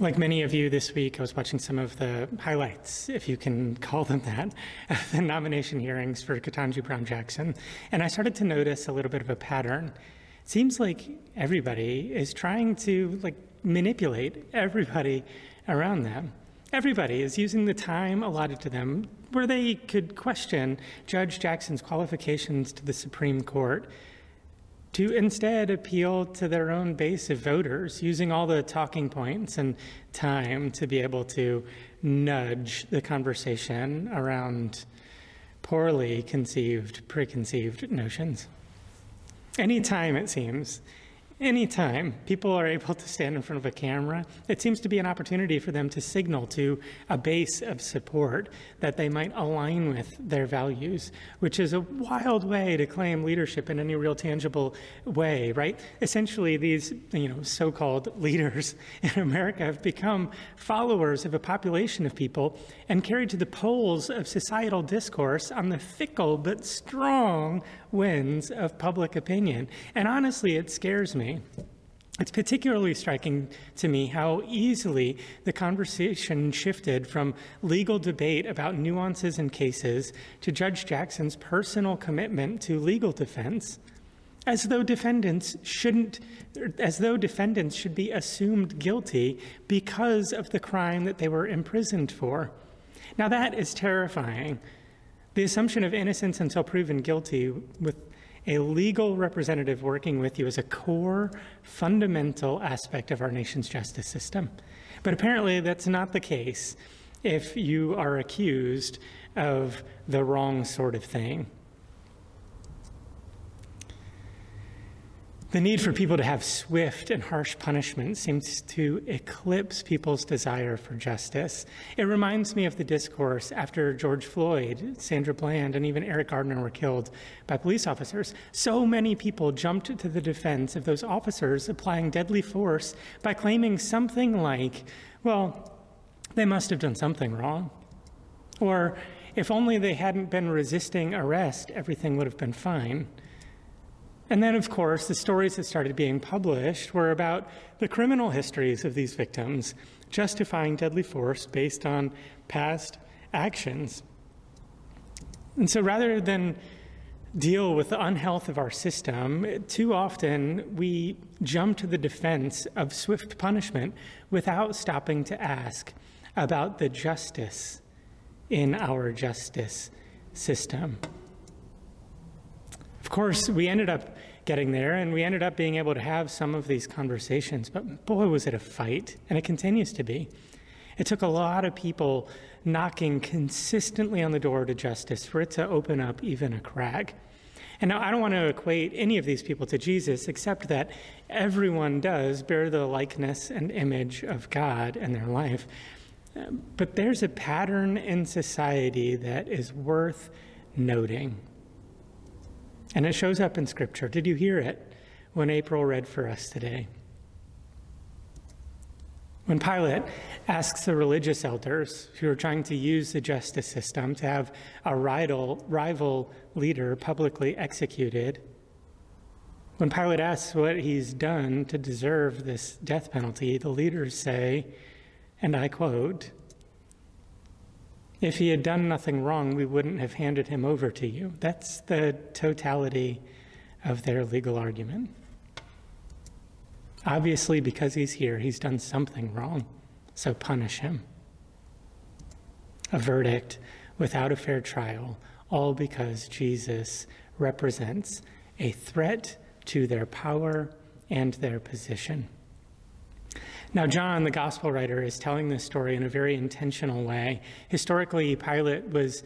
Like many of you this week, I was watching some of the highlights, if you can call them that, the nomination hearings for Ketanji Brown Jackson. And I started to notice a little bit of a pattern. It seems like everybody is trying to like manipulate everybody around them. Everybody is using the time allotted to them where they could question Judge Jackson's qualifications to the Supreme Court to instead appeal to their own base of voters, using all the talking points and time to be able to nudge the conversation around poorly conceived, preconceived notions. Anytime, it seems, Anytime people are able to stand in front of a camera, it seems to be an opportunity for them to signal to a base of support that they might align with their values, which is a wild way to claim leadership in any real tangible way, right? Essentially, these you know so-called leaders in America have become followers of a population of people and carried to the poles of societal discourse on the fickle but strong winds of public opinion. And honestly, it scares me it's particularly striking to me how easily the conversation shifted from legal debate about nuances in cases to Judge Jackson's personal commitment to legal defense, as though defendants shouldn't, as though defendants should be assumed guilty because of the crime that they were imprisoned for. Now that is terrifying. The assumption of innocence until proven guilty with a legal representative working with you is a core, fundamental aspect of our nation's justice system. But apparently, that's not the case if you are accused of the wrong sort of thing. The need for people to have swift and harsh punishment seems to eclipse people's desire for justice. It reminds me of the discourse after George Floyd, Sandra Bland, and even Eric Gardner were killed by police officers. So many people jumped to the defense of those officers applying deadly force by claiming something like, well, they must have done something wrong. Or, if only they hadn't been resisting arrest, everything would have been fine. And then, of course, the stories that started being published were about the criminal histories of these victims, justifying deadly force based on past actions. And so rather than deal with the unhealth of our system, too often we jump to the defense of swift punishment without stopping to ask about the justice in our justice system. Of course, we ended up getting there and we ended up being able to have some of these conversations, but boy, was it a fight, and it continues to be. It took a lot of people knocking consistently on the door to justice for it to open up even a crack. And now I don't want to equate any of these people to Jesus, except that everyone does bear the likeness and image of God in their life. But there's a pattern in society that is worth noting. And it shows up in Scripture. Did you hear it when April read for us today? When Pilate asks the religious elders who are trying to use the justice system to have a rival, rival leader publicly executed, when Pilate asks what he's done to deserve this death penalty, the leaders say, and I quote, if he had done nothing wrong, we wouldn't have handed him over to you. That's the totality of their legal argument. Obviously, because he's here, he's done something wrong, so punish him. A verdict without a fair trial, all because Jesus represents a threat to their power and their position. Now, John, the gospel writer, is telling this story in a very intentional way. Historically, Pilate was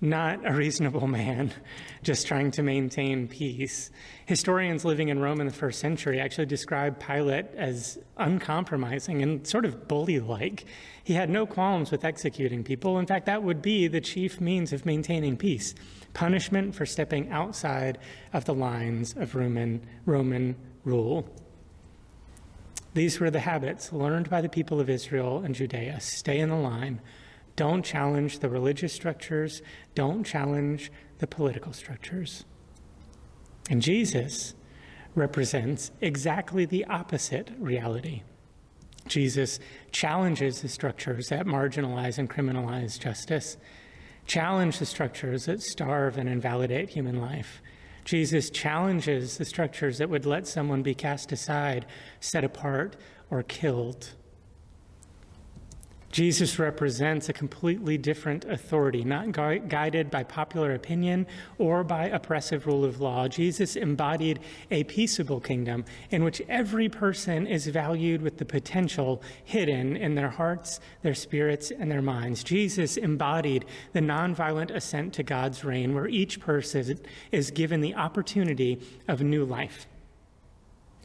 not a reasonable man just trying to maintain peace. Historians living in Rome in the first century actually describe Pilate as uncompromising and sort of bully like. He had no qualms with executing people. In fact, that would be the chief means of maintaining peace punishment for stepping outside of the lines of Roman, Roman rule. These were the habits learned by the people of Israel and Judea stay in the line don't challenge the religious structures. Don't challenge the political structures. And Jesus represents exactly the opposite reality. Jesus challenges the structures that marginalize and criminalize justice, challenge the structures that starve and invalidate human life. Jesus challenges the structures that would let someone be cast aside, set apart, or killed. Jesus represents a completely different authority, not gui- guided by popular opinion or by oppressive rule of law. Jesus embodied a peaceable kingdom in which every person is valued with the potential hidden in their hearts, their spirits, and their minds. Jesus embodied the nonviolent ascent to God's reign, where each person is given the opportunity of new life.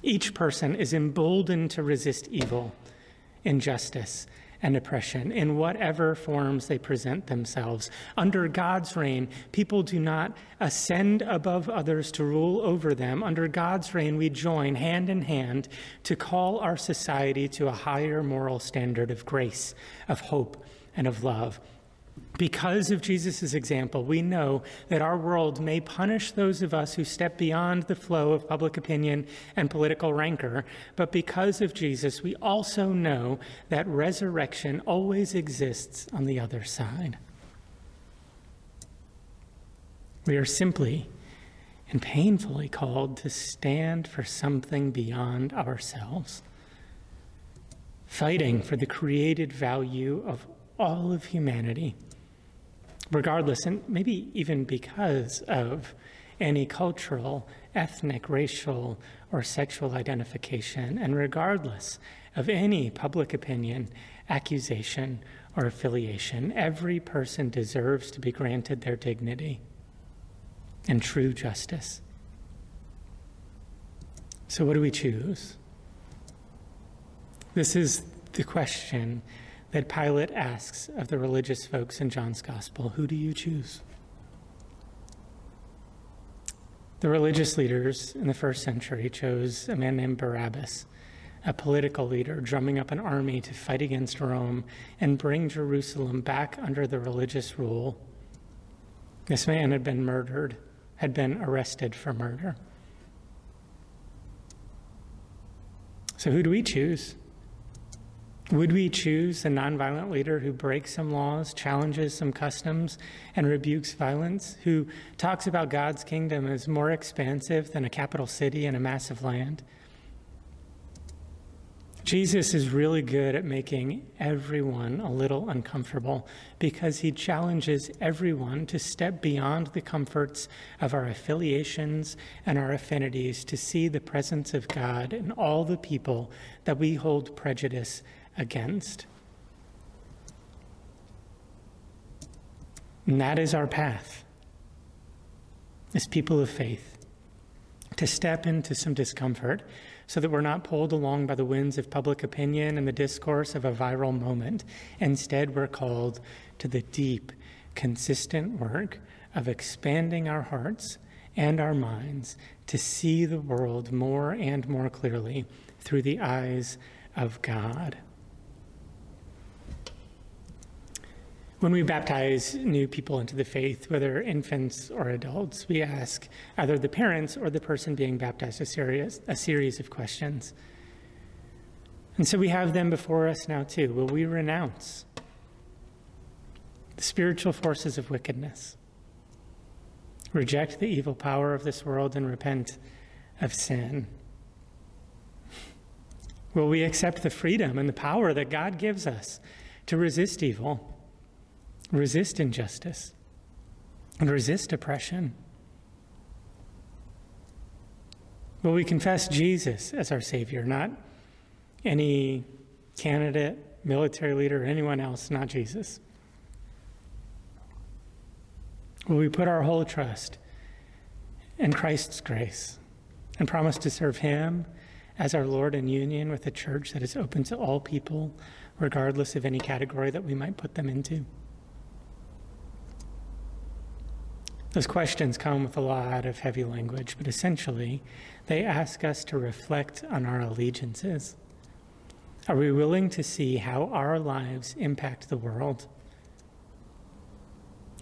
Each person is emboldened to resist evil, injustice, and oppression in whatever forms they present themselves. Under God's reign, people do not ascend above others to rule over them. Under God's reign, we join hand in hand to call our society to a higher moral standard of grace, of hope, and of love. Because of Jesus' example, we know that our world may punish those of us who step beyond the flow of public opinion and political rancor, but because of Jesus, we also know that resurrection always exists on the other side. We are simply and painfully called to stand for something beyond ourselves, fighting for the created value of all of humanity regardless, and maybe even because of any cultural, ethnic, racial, or sexual identification, and regardless of any public opinion, accusation, or affiliation, every person deserves to be granted their dignity and true justice. So, what do we choose? This is the question that Pilate asks of the religious folks in John's gospel Who do you choose? The religious leaders in the first century chose a man named Barabbas, a political leader drumming up an army to fight against Rome and bring Jerusalem back under the religious rule. This man had been murdered, had been arrested for murder. So, who do we choose? Would we choose a nonviolent leader who breaks some laws, challenges some customs, and rebukes violence, who talks about God's kingdom as more expansive than a capital city and a massive land? Jesus is really good at making everyone a little uncomfortable because he challenges everyone to step beyond the comforts of our affiliations and our affinities to see the presence of God in all the people that we hold prejudice against. And that is our path as people of faith to step into some discomfort so that we're not pulled along by the winds of public opinion and the discourse of a viral moment. Instead, we're called to the deep, consistent work of expanding our hearts and our minds to see the world more and more clearly through the eyes of God. When we baptize new people into the faith, whether infants or adults, we ask either the parents or the person being baptized a series, a series of questions. And so we have them before us now, too. Will we renounce the spiritual forces of wickedness, reject the evil power of this world, and repent of sin? Will we accept the freedom and the power that God gives us to resist evil? Resist injustice, and resist oppression. Will we confess Jesus as our Savior, not any candidate, military leader, anyone else, not Jesus? Will we put our whole trust in Christ's grace and promise to serve Him as our Lord in union with a church that is open to all people, regardless of any category that we might put them into? Those questions come with a lot of heavy language, but essentially, they ask us to reflect on our allegiances. Are we willing to see how our lives impact the world?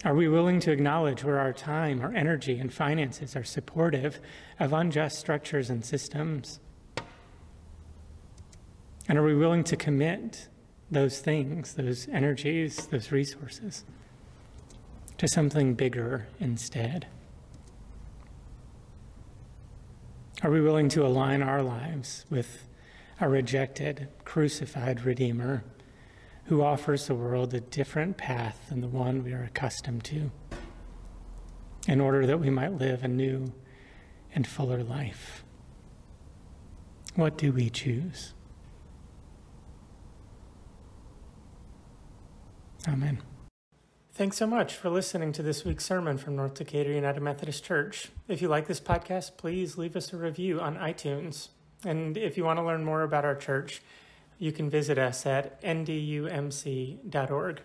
Are we willing to acknowledge where our time, our energy, and finances are supportive of unjust structures and systems? And are we willing to commit those things, those energies, those resources to something bigger instead? Are we willing to align our lives with a rejected, crucified Redeemer who offers the world a different path than the one we are accustomed to, in order that we might live a new and fuller life. What do we choose? Amen. Thanks so much for listening to this week's sermon from North Decatur United Methodist Church. If you like this podcast, please leave us a review on iTunes. And if you want to learn more about our church, you can visit us at ndumc.org.